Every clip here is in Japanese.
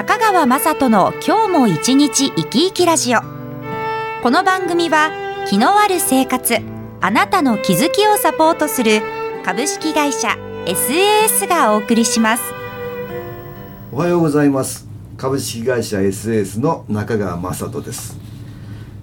中川雅人の今日も一日生き生きラジオ。この番組は気のある生活あなたの気づきをサポートする株式会社 SAS がお送りします。おはようございます。株式会社 SAS の中川雅人です。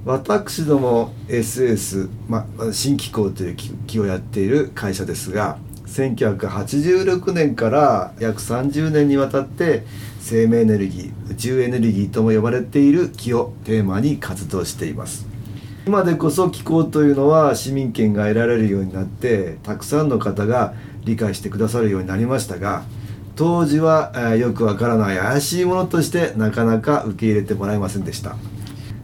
私ども SS、まあ、新機構という機をやっている会社ですが1986年から約30年にわたって生命エネルギー宇宙エネルギーとも呼ばれている気をテーマに活動しています。今でこそ気候というのは市民権が得られるようになってたくさんの方が理解してくださるようになりましたが当時は、えー、よくわからない怪しいものとしてなかなか受け入れてもらえませんでした。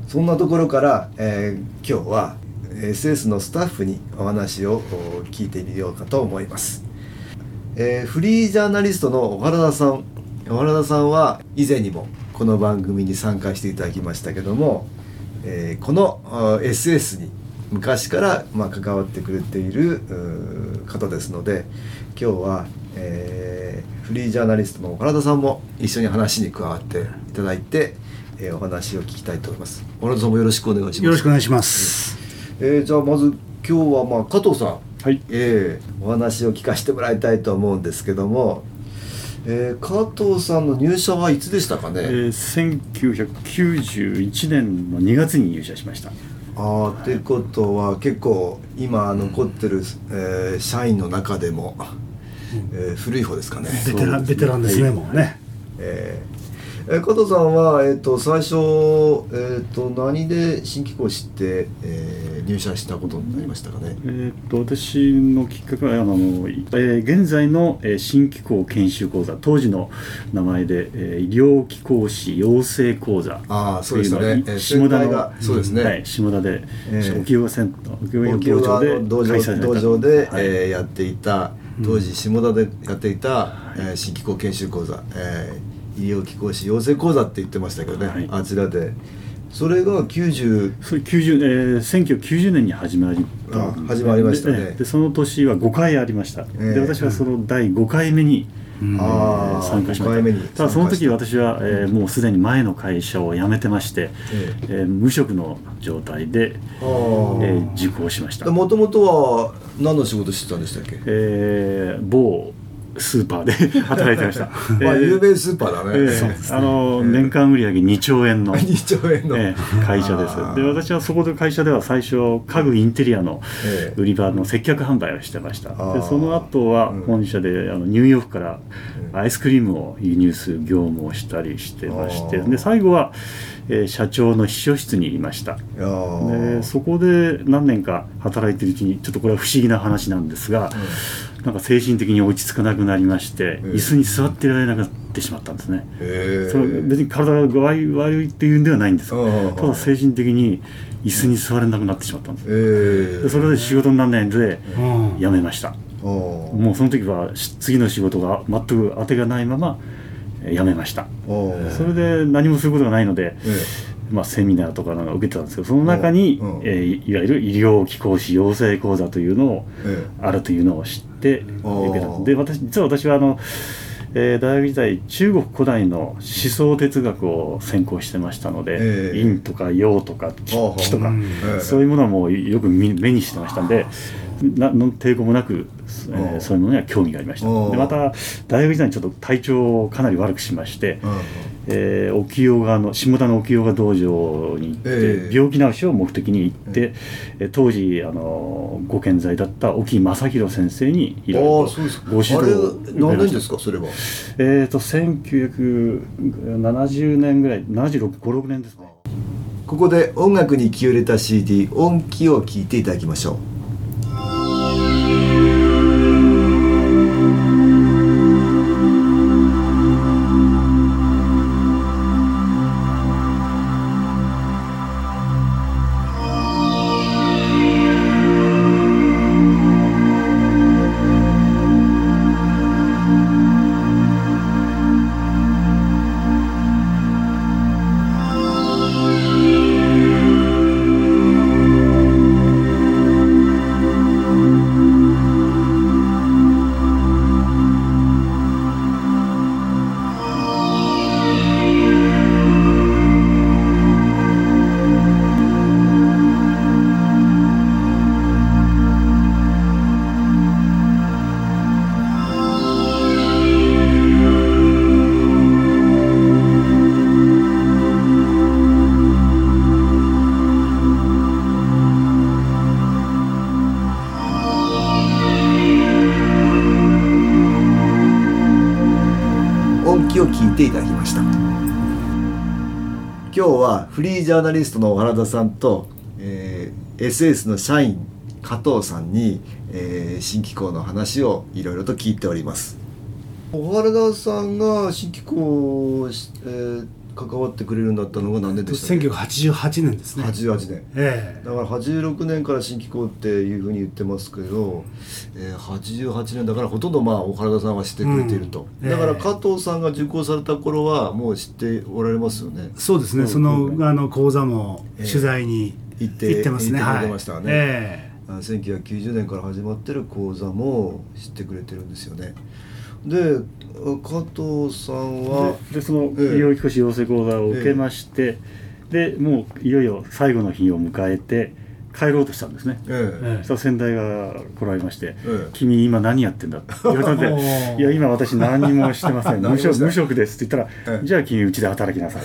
そんなところから、えー、今日は SS のスタッフにお話を聞いてみようかと思います、えー、フリージャーナリストの小原田さん。小原田さんは以前にもこの番組に参加していただきましたけども、えー、この SS に昔からまあ関わってくれている方ですので今日は、えー、フリージャーナリストの小原田さんも一緒に話に加わっていただいて、えー、お話を聞きたいと思います。小原田さんもよろしくお願いします。よろしくお願いします、えー、じゃあまず今日はまあ加藤さん。はい、えー、お話を聞かせてもらいたいと思うんですけども。えー、加藤さんの入社はいつでしたかね、えー、1991年の2月に入社しました。ああってことは結構今残ってる、えー、社員の中でも、えー、古い方ですかね。ベテランベテランですね、もうね、えーえ加藤さんは、えーと、最初、えーと、何で新機構を知って、えー、入社したことになりましたかね、えーと、私のきっかけはあの、えー、現在の、えー、新機構研修講座当時の名前で、えー、医療機構士養成講座あそうですね、下田のそうですね、はい、下田で、えー、沖縄センター沖縄道場で道場で、はい、えー、やっていた当時下田でやっていた、うん、えー、新機構研修講座、えー医療機構士養成講座って言ってましたけどね、はい、あちらでそれが90それ90、えー、1990年に始まり始まりましたね。でその年は5回ありました、えー、で私はその第5回目に、うん、参加しました。ただその時私は、えー、もうすでに前の会社を辞めてまして、えー、えー、無職の状態で、えー、受講しました。もともとは何の仕事してたんでしたっけ、えー、某スーパーで 働いてました。まあ有名スーパーだね。えー、あの、年間売上2兆円の 2兆円の、えー、会社です。で私はそこで会社では最初家具インテリアの売り場の接客販売をしてました。でその後は本社であのニューヨークからアイスクリームを輸入する業務をしたりしてましてで最後は、えー、社長の秘書室にいました。でそこで何年か働いてるうちにちょっとこれは不思議な話なんですが、うんなんか精神的に落ち着かなくなりまして、椅子に座っていられなくなってしまったんですね。それ別に体が悪い悪いっていうんではないんですただ精神的に椅子に座れなくなってしまったんです。でそれで仕事にならないので辞めました。もうその時は次の仕事が全く当てがないまま辞めました。それで何もすることがないので。まあ、セミナーとかなんか受けてたんですけどその中に、えー、いわゆる医療機構士養成講座というのを、あるというのを知って受けたで私実は私はあの、えー、大学時代中国古代の思想哲学を専攻してましたので、えー、陰とか陽とか気とか、そういうものはもうよく目にしてましたんで。なの抵抗もなく、えー、そういうものには興味がありました。でまた大学時代にちょっと体調をかなり悪くしまして、えー、沖洋川の下田の沖洋川道場に行って、えー、病気治しを目的に行って、えー、当時あのご健在だった沖正弘先生にいろいろご指導何年ですかそれは？えっ、ー、と1970年ぐらい7656年ですね。ここで音楽に気を入れた CD 音機を聴いていただきましょう。いていただきました。今日はフリージャーナリストの原田さんと、えー、SS の社員加藤さんに、えー、新機構の話をいろいろと聞いております。小原田さんが新機構、えー関わってくれるんだったのが何年でしたっけ？1988年ですね。88年、ええ、だから86年から新機構っていうふうに言ってますけど、えー、88年だからほとんどまあ小原田さんは知ってくれていると、うん。え、だから加藤さんが受講された頃はもう知っておられますよね。そうですね、そのあの講座も取材に行って,、行ってますね。行ってましたね、ええ。1990年から始まってる講座も知ってくれてるんですよねで加藤さんはでその医療福祉養成講座を受けまして、ええ、でもういよいよ最後の日を迎えて帰ろうとしたんですね、ええ、そしたら先代が来られまして「君今何やってんだ?」って言われたんで「いや今私何もしてません。無職無職です」って言ったら「じゃあ君うちで働きなさい」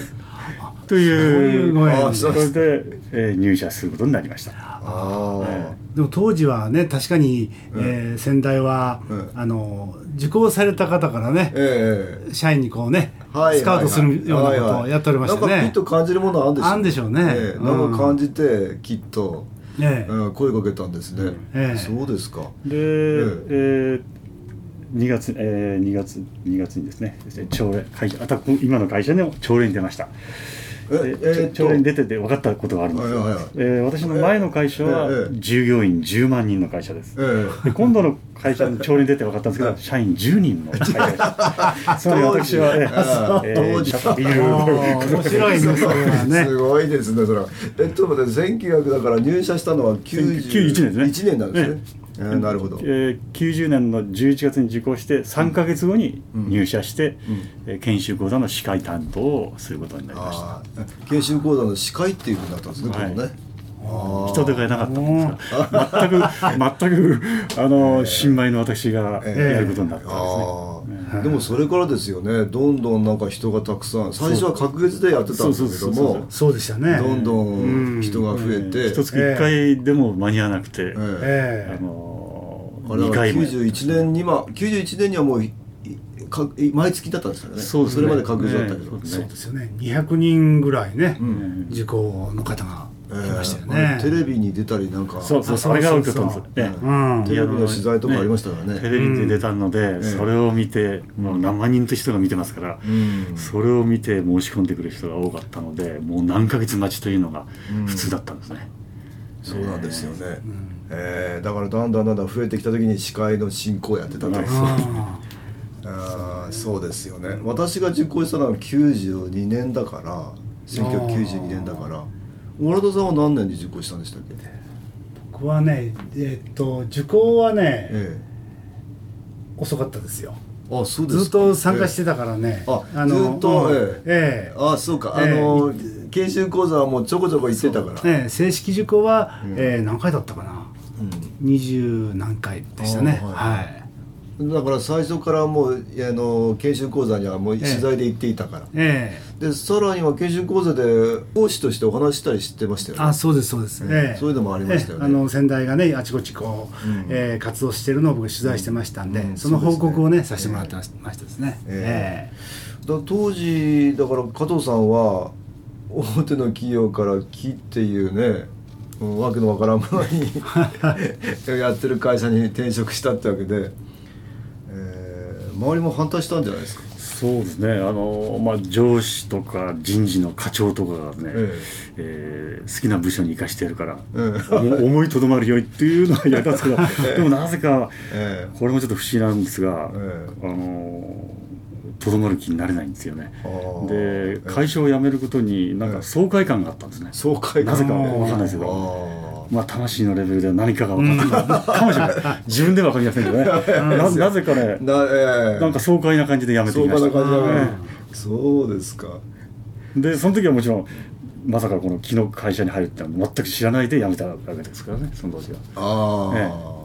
というそれで、えー、入社することになりました。あでも当時はね確かに、うん、えー、先代は、うん、あの受講された方からね、えー、社員にこうね、はい、スカウトするようなことをやっておりましたね。なんかきっと感じるものあるんでしょう。ね。あるんでしょうね。えー、なんか感じてきっと、ねうん、声かけたんですね。えー、そうですか。で、えー、えー2月、えー、2月2月にですね朝礼会社あた今の会社でも朝礼に出ましたえ朝礼に出てて分かったことがあるんですよ、えー、私の前の会社は従業員10万人の会社です、で今度の会社の朝礼に出て分かったんですけど社員10人の会社です。つまり私は、えー、えー、シャッタービール面白いですそれはね。すごいですねそれは。えっと待って1900だから入社したのは91年。ですね。1年なんですね、えー、なるほど、えー、90年の11月に受講して3か月後に入社して、うん、えー、研修講座の司会担当をすることになりました。研修講座の司会っていうふうになったんですね、はい、このね人手がいなかったんですが全く全くあの、新米の私がやることになったんですね、でもそれからですよね。どんどんなんか人がたくさん最初は隔月でやってたんですけどもそうでしたね。どんどん人が増えて一月一回でも間に合わなくて、えー、あの2回目91年には91年にはもうか毎月だったんですよね。それまで確実だったけど、そうですよね。200人ぐらいね、受講の方が来ましたよね、テレビに出たりなんかそうそうそれが受けたんですね、テレビの取材とかありましたからねテレビで出たので、それを見てもう何万人という人が見てますから、それを見て申し込んでくる人が多かったのでもう何ヶ月待ちというのが普通だったんですね、そうなんですよね、えー、だからだんだんだんだん増えてきた時に司会の進行やってたんです。よあそうですよね。私が受講したのは92年だから1992年だから村田さんは何年に受講したんでしたっけ？僕はねえー、っと受講はね、ええ、遅かったですよ。あそうですずっと参加してたからね、ああのずっと、ええ。えあそうか。あの、研修講座はもうちょこちょこ行ってたから、ええ、正式受講は、うん、えー、何回だったかな。二十、うん、何回でしたね。はい、はいだから最初からもうあの研修講座にはもう取材で行っていたから、ええ、でさらには研修講座で講師としてお話したりしてましたよね。あそうですそうです、ええ、そういうのもありましたよね、あの先代がねあちこちこう、うん、えー、活動してるのを僕取材してましたんで、うん、その報告をね、ね、させてもらってましたですね、ええ。だ当時だから加藤さんは大手の企業から木っていうねわけのわからんものに やってる会社に転職したってわけで周りも反対したんじゃないですか？そうですね。あの、まあ、上司とか人事の課長とかがね、ええ。えー、好きな部署に生かしてやるから、ええ、思いとどまるよいっていうのは 嫌だった。けど、でもなぜか、これもちょっと不思議なんですが、あのとどまる気になれないんですよね。で会社を辞めることになんか爽快感があったんですね、爽快なぜか分かんないですけどまあ、魂のレベルで何かが分かんないかもしれない。自分では分かりませんけどね。ななぜかねな,、えー、なんか爽快な感じでやめてきました。ね、そうですか。でその時はもちろんまさかこの木の会社に入るって全く知らないで辞めたわけですからねその時は。ああ、ええ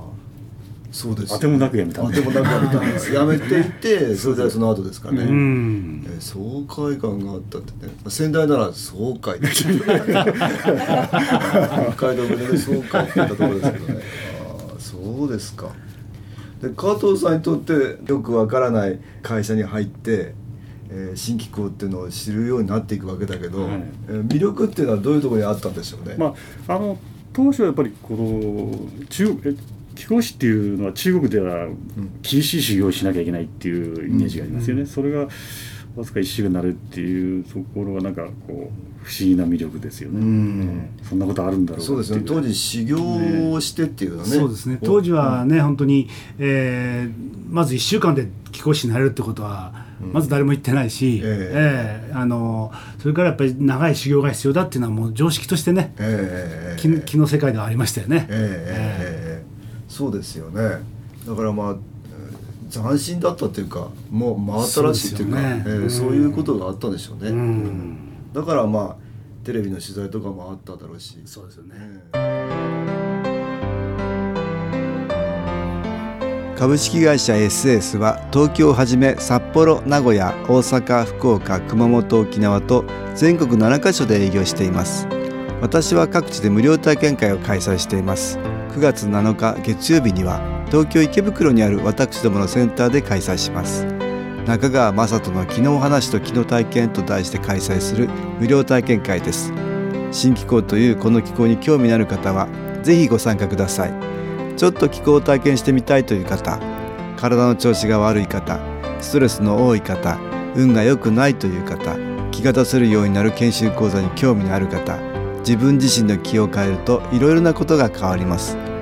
そうです、ね、当てもなくやめた。当てもなくやめた。んですやめていってそれでその後ですかね、うん、え爽快感があったってね。仙台なら爽快 北海道で爽快って言ったところですけどね。そうですか。で加藤さんにとってよくわからない会社に入って、えー、新機構っていうのを知るようになっていくわけだけど、はい、えー、魅力っていうのはどういうところにあったんでしょうね？まあ、あの当初はやっぱりこの中国貴公子っていうのは中国では厳しい修行をしなきゃいけないっていうイメージがありますよね。うん、それがわずか一週になるっていうところはなんかこう不思議な魅力ですよね、うん、そんなことあるんだろうそうですね。当時修行をしてっていうのね、そうですね。当時はね、うん、本当に、えー、まず1週間で貴公子になれるってことはまず誰も言ってないし、うん、えー、えー、あのそれからやっぱり長い修行が必要だっていうのはもう常識としてね、えー、気の世界ではありましたよね、えー、えー、そうですよね。だからまあ斬新だったっていうかもう真新しいっていうかそう、ね。えー、そういうことがあったんでしょうね、うん、だからまあテレビの取材とかもあっただろうし。そうですよね、えー、株式会社 SS は東京をはじめ札幌名古屋大阪福岡熊本沖縄と全国7カ所で営業しています。私は各地で無料体験会を開催しています9月7日月曜日には東京池袋にある私どものセンターで開催します。中川雅人の「昨日話と昨日体験」と題して開催する無料体験会です。新気候というこの気候に興味のある方はぜひご参加ください。ちょっと気候を体験してみたいという方体の調子が悪い方ストレスの多い方運が良くないという方気が出せるようになる研修講座に興味のある方自分自身の気を変えるといろいろなことが変わります。